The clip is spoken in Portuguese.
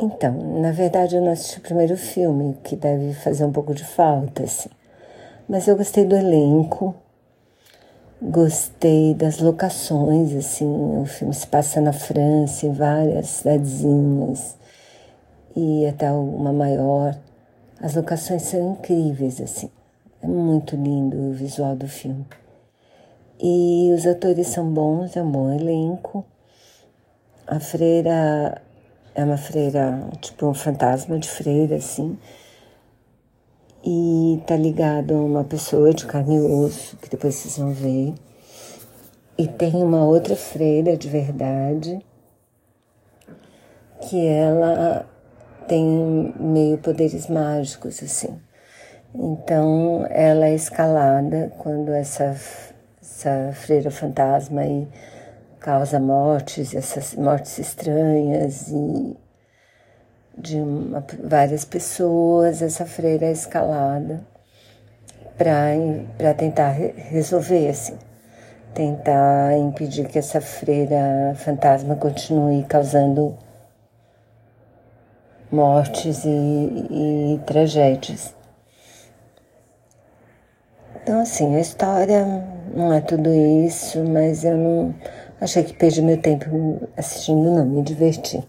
Então, na verdade eu não assisti o primeiro filme, que deve fazer um pouco de falta, assim. Mas eu gostei do elenco, gostei das locações, assim, o filme se passa na França, em várias cidadezinhas, e até uma maior. As locações são incríveis, assim. É muito lindo o visual do filme. E os atores são bons, é um bom elenco. A freira é uma freira, tipo um fantasma de freira, assim. E tá ligado a uma pessoa de carne e osso, que depois vocês vão ver. E tem uma outra freira de verdade, que ela tem meio poderes mágicos, assim. Então, ela é escalada quando essa, essa freira fantasma aí causa mortes, essas mortes estranhas e de uma, várias pessoas, essa freira é escalada para tentar resolver, assim, tentar impedir que essa freira fantasma continue causando mortes e, e tragédias. Então, assim, a história não é tudo isso, mas eu não achei que perdi meu tempo assistindo, não, me diverti.